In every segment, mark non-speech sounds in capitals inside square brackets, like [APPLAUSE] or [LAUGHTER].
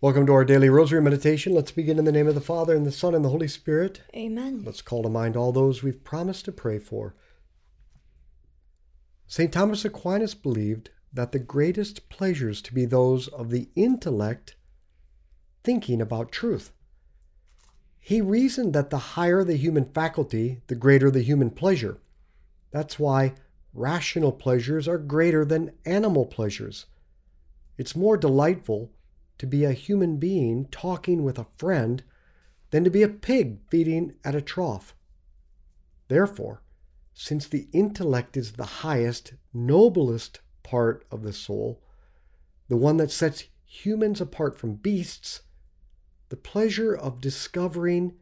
Welcome to our daily rosary meditation. Let's begin in the name of the Father, and the Son, and the Holy Spirit. Amen. Let's call to mind all those we've promised to pray for. St. Thomas Aquinas believed that the greatest pleasures to be those of the intellect thinking about truth. He reasoned that the higher the human faculty, the greater the human pleasure. That's why rational pleasures are greater than animal pleasures. It's more delightful to be a human being talking with a friend than to be a pig feeding at a trough. Therefore, since the intellect is the highest, noblest part of the soul, the one that sets humans apart from beasts, the pleasure of discovering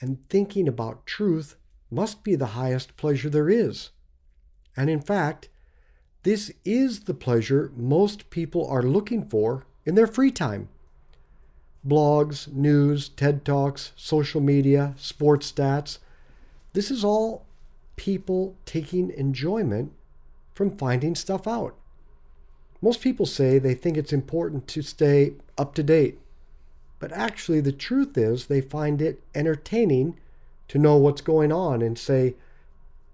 and thinking about truth must be the highest pleasure there is. And in fact, this is the pleasure most people are looking for in their free time. Blogs, news, TED Talks, social media, sports stats. This is all people taking enjoyment from finding stuff out. Most people say they think it's important to stay up to date, but actually, the truth is they find it entertaining to know what's going on and say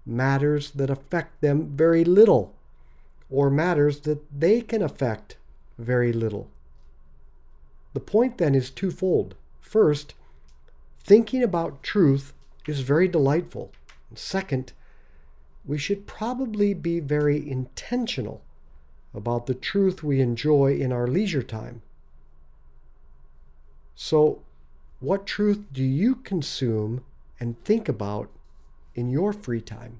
matters that affect them very little or matters that they can affect very little. The point then is twofold. First, thinking about truth is very delightful. Second, we should probably be very intentional about the truth we enjoy in our leisure time. So, what truth do you consume and think about in your free time?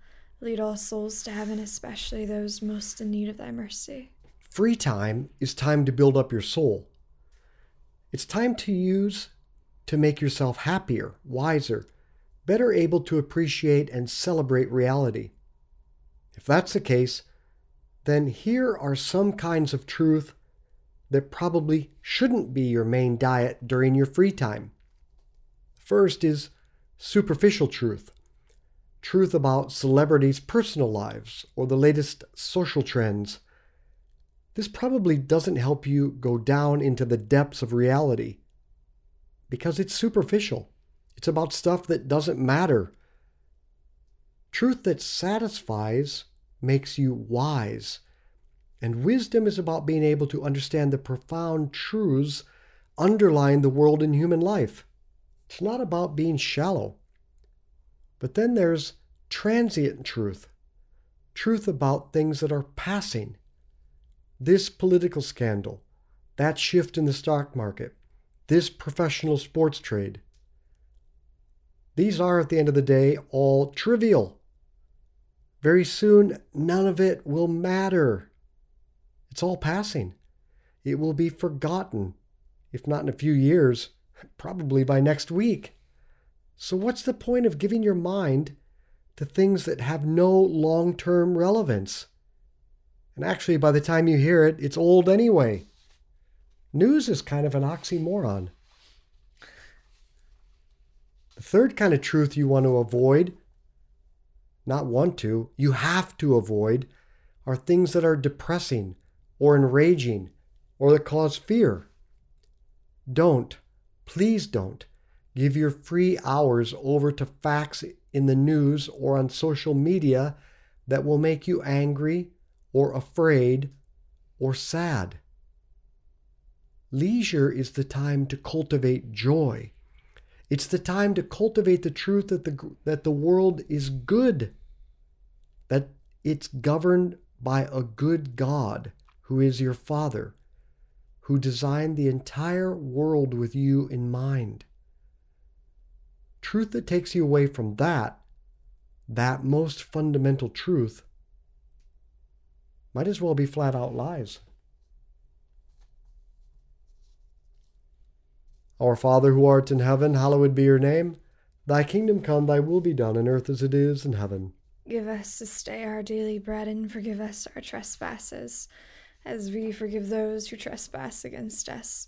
Lead all souls to heaven, especially those most in need of thy mercy. free time is time to build up your soul. It's time to use to make yourself happier, wiser, better able to appreciate and celebrate reality. If that's the case, then here are some kinds of truth that probably shouldn't be your main diet during your free time. First is superficial truth truth about celebrities' personal lives or the latest social trends. This probably doesn't help you go down into the depths of reality because it's superficial. It's about stuff that doesn't matter. Truth that satisfies makes you wise. And wisdom is about being able to understand the profound truths underlying the world and human life. It's not about being shallow. But then there's transient truth truth about things that are passing. This political scandal, that shift in the stock market, this professional sports trade. These are, at the end of the day, all trivial. Very soon, none of it will matter. It's all passing. It will be forgotten, if not in a few years, probably by next week. So, what's the point of giving your mind to things that have no long term relevance? And actually, by the time you hear it, it's old anyway. News is kind of an oxymoron. The third kind of truth you want to avoid, not want to, you have to avoid, are things that are depressing or enraging or that cause fear. Don't, please don't, give your free hours over to facts in the news or on social media that will make you angry or afraid or sad. Leisure is the time to cultivate joy. It's the time to cultivate the truth that the, that the world is good, that it's governed by a good God who is your Father, who designed the entire world with you in mind. Truth that takes you away from that, that most fundamental truth, might as well be flat out lies. Our Father who art in heaven, hallowed be your name. Thy kingdom come, thy will be done on earth as it is in heaven. Give us this day our daily bread and forgive us our trespasses as we forgive those who trespass against us.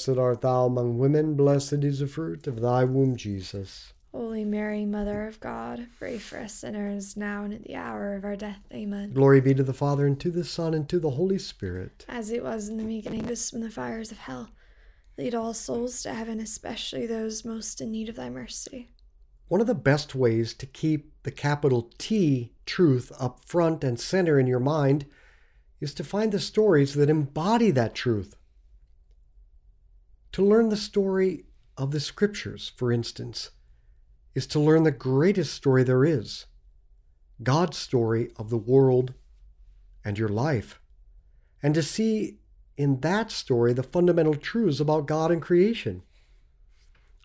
art thou among women, blessed is the fruit of thy womb, Jesus. Holy Mary, Mother of God, pray for us sinners now and at the hour of our death. Amen. Glory be to the Father, and to the Son, and to the Holy Spirit. As it was in the beginning, this from the fires of hell. Lead all souls to heaven, especially those most in need of thy mercy. One of the best ways to keep the capital T truth up front and center in your mind is to find the stories that embody that truth. To learn the story of the scriptures, for instance, is to learn the greatest story there is God's story of the world and your life, and to see in that story the fundamental truths about God and creation.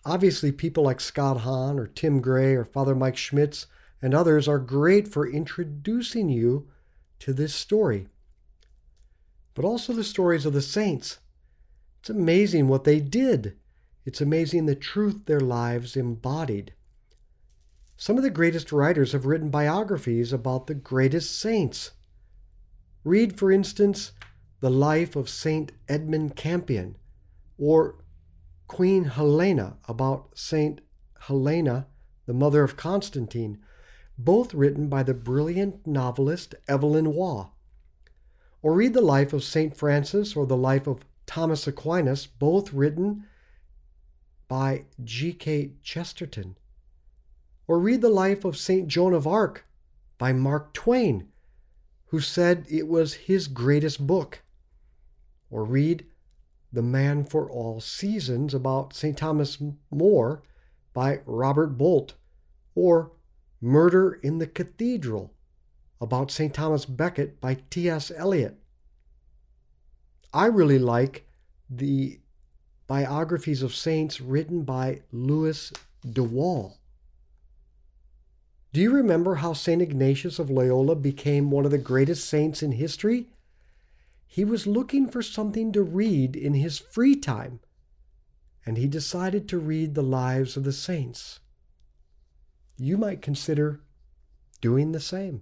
Obviously, people like Scott Hahn or Tim Gray or Father Mike Schmitz and others are great for introducing you to this story. But also the stories of the saints. It's amazing what they did. It's amazing the truth their lives embodied. Some of the greatest writers have written biographies about the greatest saints. Read, for instance, the life of Saint Edmund Campion or Queen Helena about Saint Helena, the mother of Constantine, both written by the brilliant novelist Evelyn Waugh. Or read the life of Saint Francis or the life of Thomas Aquinas, both written by G.K. Chesterton. Or read the life of St. Joan of Arc by Mark Twain, who said it was his greatest book. Or read The Man for All Seasons about St. Thomas More by Robert Bolt. Or Murder in the Cathedral about St. Thomas Becket by T.S. Eliot. I really like the biographies of saints written by Louis de Wohl. Do you remember how St. Ignatius of Loyola became one of the greatest saints in history? He was looking for something to read in his free time, and he decided to read the lives of the saints. You might consider doing the same.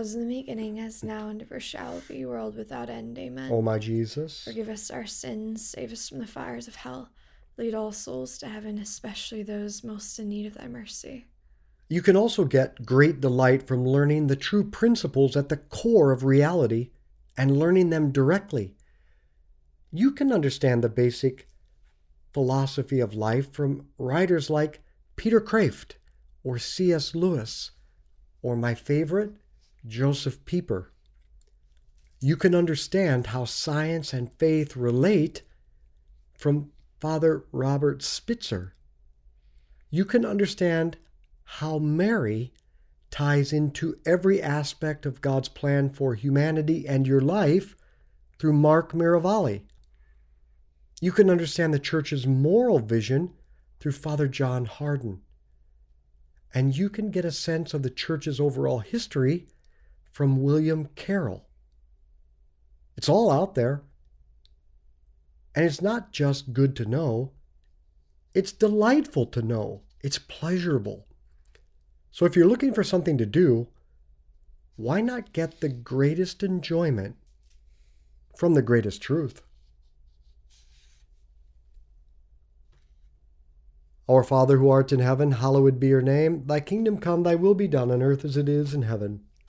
in the beginning, as now, and ever shall be, world without end. Amen. O my Jesus. Forgive us our sins, save us from the fires of hell. Lead all souls to heaven, especially those most in need of thy mercy. You can also get great delight from learning the true principles at the core of reality and learning them directly. You can understand the basic philosophy of life from writers like Peter Kreeft or C.S. Lewis or my favorite, Joseph Pieper. You can understand how science and faith relate from Father Robert Spitzer. You can understand how Mary ties into every aspect of God's plan for humanity and your life through Mark Miravalle. You can understand the church's moral vision through Father John Hardon. And you can get a sense of the church's overall history from William Carroll. It's all out there. And it's not just good to know, it's delightful to know. It's pleasurable. So if you're looking for something to do, why not get the greatest enjoyment from the greatest truth? Our Father who art in heaven, hallowed be your name. Thy kingdom come, thy will be done on earth as it is in heaven.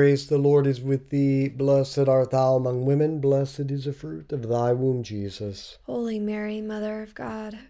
grace, the Lord is with thee. Blessed art thou among women, blessed is the fruit of thy womb, Jesus. Holy Mary, Mother of God,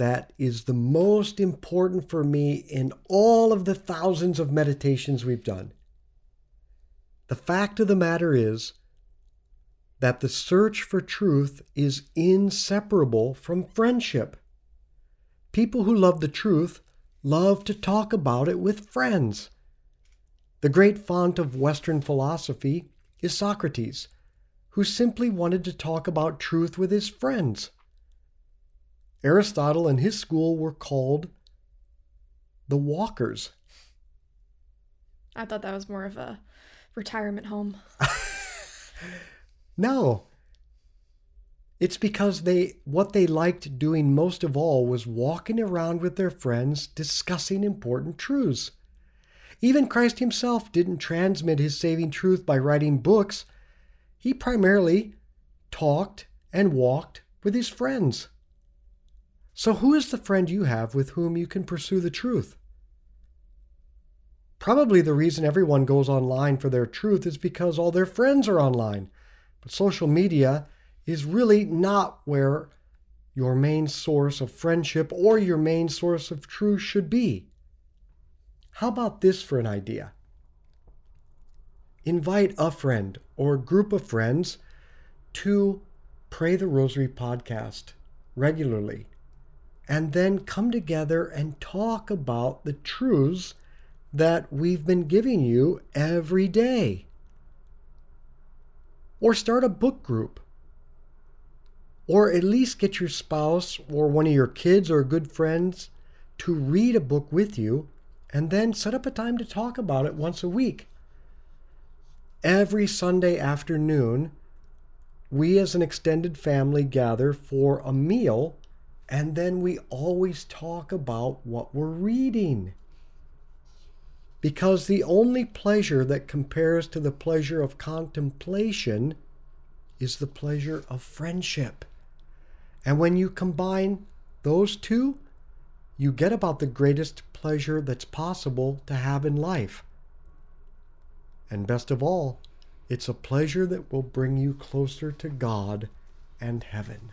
that is the most important for me in all of the thousands of meditations we've done. The fact of the matter is that the search for truth is inseparable from friendship. People who love the truth love to talk about it with friends. The great font of Western philosophy is Socrates, who simply wanted to talk about truth with his friends. Aristotle and his school were called the walkers. I thought that was more of a retirement home. [LAUGHS] No. It's because they what they liked doing most of all was walking around with their friends discussing important truths. Even Christ himself didn't transmit his saving truth by writing books. He primarily talked and walked with his friends. So, who is the friend you have with whom you can pursue the truth? Probably the reason everyone goes online for their truth is because all their friends are online. But social media is really not where your main source of friendship or your main source of truth should be. How about this for an idea? Invite a friend or a group of friends to Pray the Rosary podcast regularly, and then come together and talk about the truths that we've been giving you every day. Or start a book group. Or at least get your spouse or one of your kids or good friends to read a book with you and then set up a time to talk about it once a week. every Sunday afternoon, we as an extended family gather for a meal, and then we always talk about what we're reading. Because the only pleasure that compares to the pleasure of contemplation is the pleasure of friendship. And when you combine those two, you get about the greatest pleasure that's possible to have in life. And best of all, it's a pleasure that will bring you closer to God and heaven.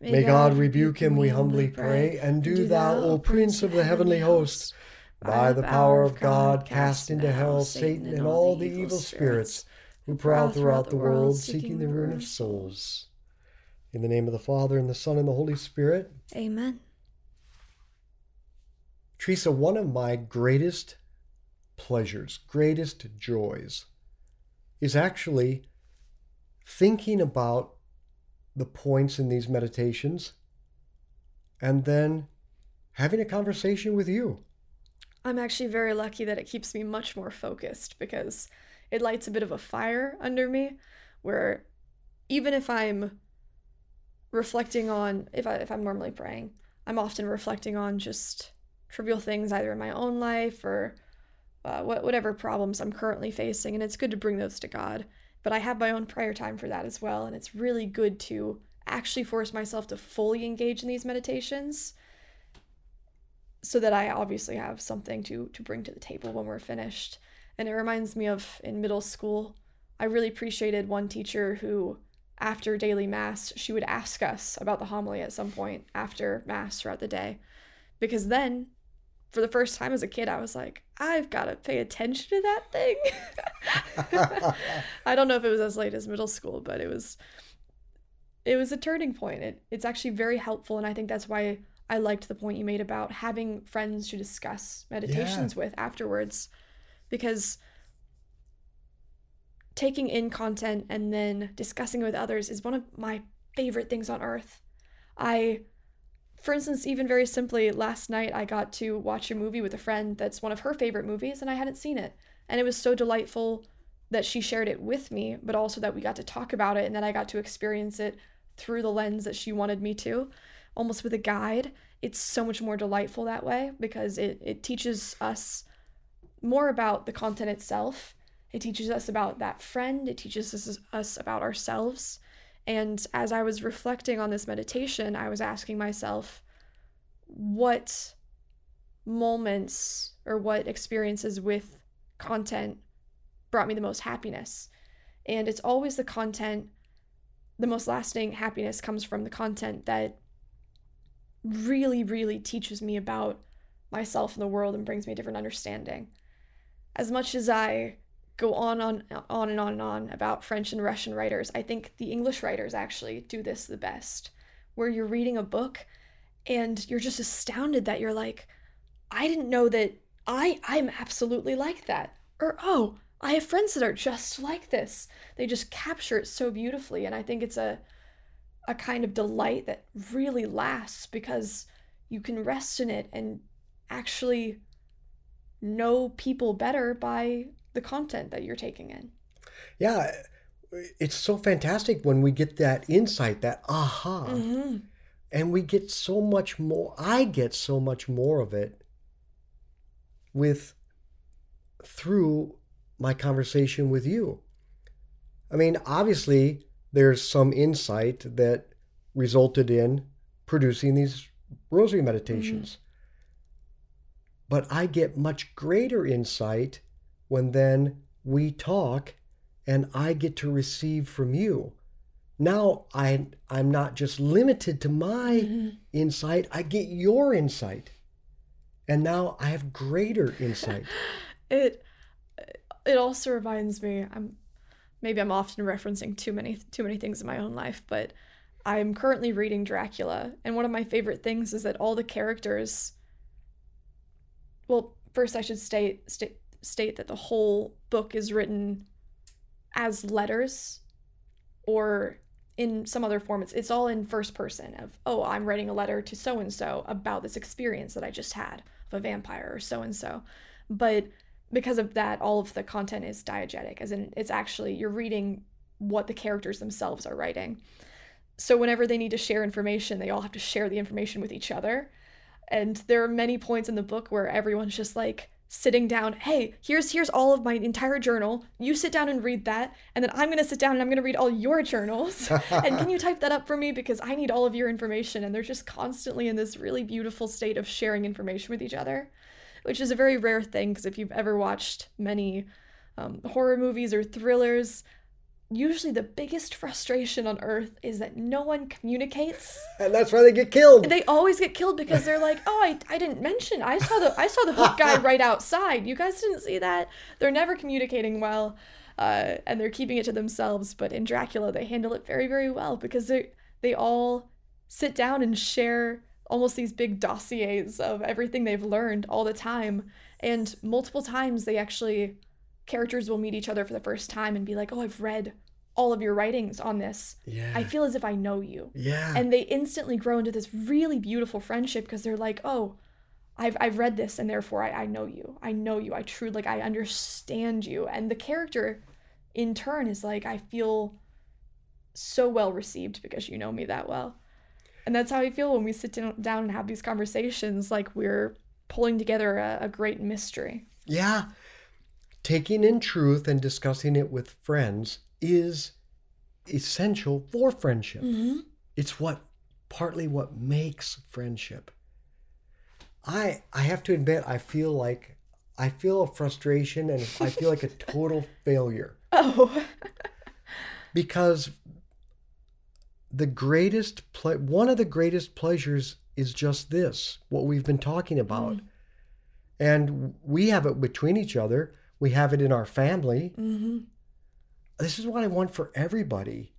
May God rebuke him, we humbly pray, and do thou, O Prince of the heavenly hosts, by the power of God, cast into hell Satan and all the evil spirits who prowl throughout the world, seeking the ruin of souls. In the name of the Father, and the Son, and the Holy Spirit. Amen. Teresa, one of my greatest pleasures, greatest joys, is actually thinking about the points in these meditations and then having a conversation with you. I'm actually very lucky that it keeps me much more focused because it lights a bit of a fire under me where even if I'm reflecting on if I if I'm normally praying, I'm often reflecting on just trivial things either in my own life or uh, what, whatever problems I'm currently facing and it's good to bring those to God. But I have my own prayer time for that as well and it's really good to actually force myself to fully engage in these meditations so that I obviously have something to to bring to the table when we're finished. And it reminds me of in middle school, I really appreciated one teacher who after daily mass, she would ask us about the homily at some point after mass throughout the day. Because then for the first time as a kid, I was like, I've got to pay attention to that thing. [LAUGHS] I don't know if it was as late as middle school, but it was it was a turning point. It, it's actually very helpful and I think that's why I liked the point you made about having friends to discuss meditations with afterwards because taking in content and then discussing it with others is one of my favorite things on earth. I for instance, even very simply, last night I got to watch a movie with a friend that's one of her favorite movies, and I hadn't seen it. And it was so delightful that she shared it with me, but also that we got to talk about it and that I got to experience it through the lens that she wanted me to, almost with a guide. It's so much more delightful that way because it, it teaches us more about the content itself. It teaches us about that friend, it teaches us, us about ourselves. And as I was reflecting on this meditation, I was asking myself, what moments or what experiences with content brought me the most happiness. And it's always the content, the most lasting happiness comes from the content that really, really teaches me about myself and the world and brings me a different understanding. As much as I go on on on and on and on about French and Russian writers, I think the English writers actually do this the best. Where you're reading a book and you're just astounded that you're like, I didn't know that I I'm absolutely like that. Or oh, I have friends that are just like this. They just capture it so beautifully and I think it's a a kind of delight that really lasts because you can rest in it and actually know people better by the content that you're taking in. Yeah, it's so fantastic when we get that insight, that aha. Mm-hmm. And we get so much more, I get so much more of it with through my conversation with you. I mean, obviously, there's some insight that resulted in producing these rosary meditations. Mm-hmm. But I get much greater insight when then we talk and I get to receive from you. Now I I'm not just limited to my mm-hmm. insight, I get your insight. And now I have greater insight. [LAUGHS] it it also reminds me I'm maybe I'm often referencing too many too many things in my own life, but I'm currently reading Dracula, and one of my favorite things is that all the characters well, first I should state state state that the whole book is written as letters or in some other form. It's, it's all in first person of oh i'm writing a letter to so and so about this experience that i just had of a vampire or so and so but because of that all of the content is diegetic as in it's actually you're reading what the characters themselves are writing. So whenever they need to share information they all have to share the information with each other. And there are many points in the book where everyone's just like sitting down hey here's here's all of my entire journal. You sit down and read that and then i'm going to sit down and i'm going to read all your journals. [LAUGHS] And can you type that up for me? Because i need all of your information and they're just constantly in this really beautiful state of sharing information with each other which is a very rare thing because if you've ever watched many um, horror movies or thrillers usually the biggest frustration on earth is that no one communicates. And that's why they get killed. They always get killed because they're like oh i, I didn't mention i saw the i saw the hook guy [LAUGHS] right outside. You guys didn't see that? They're never communicating well uh, and they're keeping it to themselves but in dracula they handle it very very well because they they all sit down and share almost these big dossiers of everything they've learned all the time. And multiple times they actually characters will meet each other for the first time and be like, "Oh, I've read all of your writings on this. Yeah. I feel as if I know you." Yeah. And they instantly grow into this really beautiful friendship because they're like, "Oh, I've I've read this and therefore I, I know you. I know you. I truly like I understand you." And the character in turn is like, "I feel so well received because you know me that well." And that's how I feel when we sit down and have these conversations like we're pulling together a, a great mystery. Yeah taking in truth and discussing it with friends is essential for friendship. Mm-hmm. It's what partly what makes friendship. I I have to admit I feel like I feel a frustration and I feel like a [LAUGHS] total failure. Oh. [LAUGHS] because the greatest ple- one of the greatest pleasures is just this, what we've been talking about. Mm. And we have it between each other we have it in our family. Mm-hmm. This is what I want for everybody.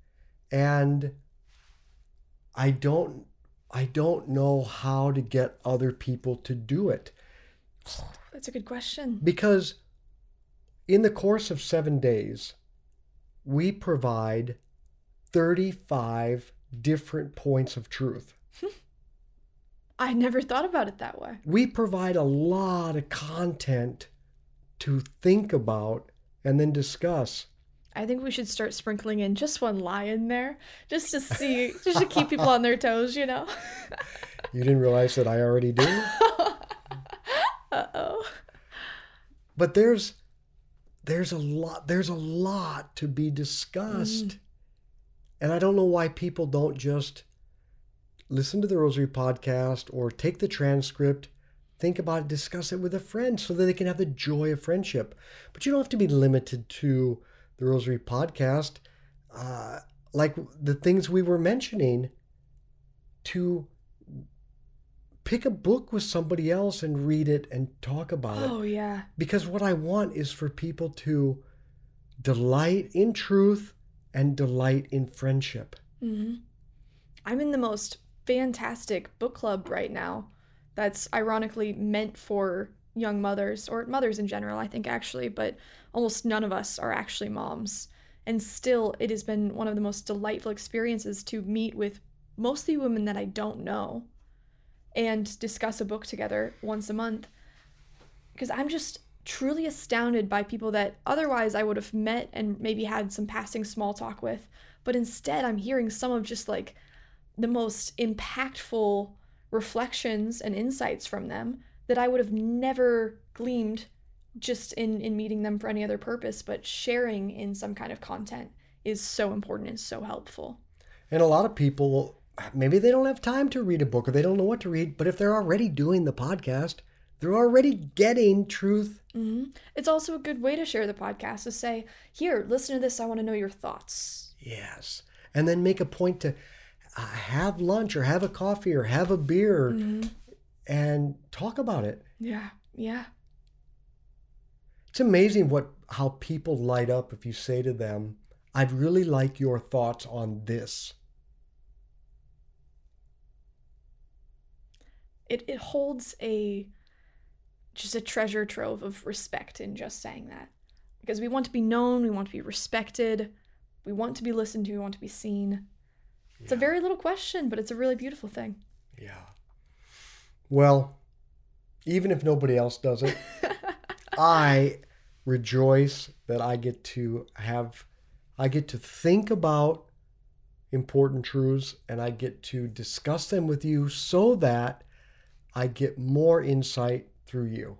And I don't I don't know how to get other people to do it. [SIGHS] That's a good question. Because in the course of 7 days, we provide 35 different points of truth. [LAUGHS] I never thought about it that way. We provide a lot of content to think about and then discuss. I think we should start sprinkling in just one lie in there, just to see, just to keep people on their toes, you know. [LAUGHS] You didn't realize that I already do? [LAUGHS] uh oh. But there's there's a lot there's a lot to be discussed. Mm. And I don't know why people don't just listen to the Rosary podcast or take the transcript, think about it, discuss it with a friend so that they can have the joy of friendship. But you don't have to be limited to the Rosary podcast. Uh, like the things we were mentioning, to pick a book with somebody else and read it and talk about it Oh yeah. because what I want is for people to delight in truth and delight in friendship. hmm I'm in the most fantastic book club right now. That's ironically meant for young mothers or mothers in general, I think actually, but almost none of us are actually moms. And still, it has been one of the most delightful experiences to meet with mostly women that I don't know and discuss a book together once a month. Because I'm just truly astounded by people that otherwise I would have met and maybe had some passing small talk with. But instead, I'm hearing some of just like the most impactful reflections and insights from them that I would have never gleaned just in, in meeting them for any other purpose. But sharing in some kind of content is so important and so helpful. And a lot of people, maybe they don't have time to read a book or they don't know what to read, but if they're already doing the podcast, they're already getting truth. hmm It's also a good way to share the podcast to say, here, listen to this. I want to know your thoughts. Yes. And then make a point to have lunch or have a coffee or have a beer Mhm. and talk about it. Yeah, yeah. It's amazing what how people light up if you say to them, "I'd really like your thoughts on this." It, it holds a just a treasure trove of respect in just saying that. Because we want to be known, we want to be respected, we want to be listened to, we want to be seen. It's a very little question, but it's a really beautiful thing. Yeah. Well, even if nobody else does it, [LAUGHS] I rejoice that I get to have, I get to think about important truths and I get to discuss them with you so that I get more insight through you.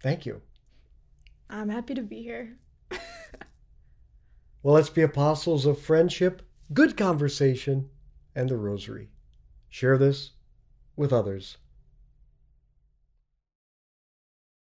Thank you. I'm happy to be here. [LAUGHS] Well, let's be apostles of friendship, good conversation, and the rosary. Share this with others.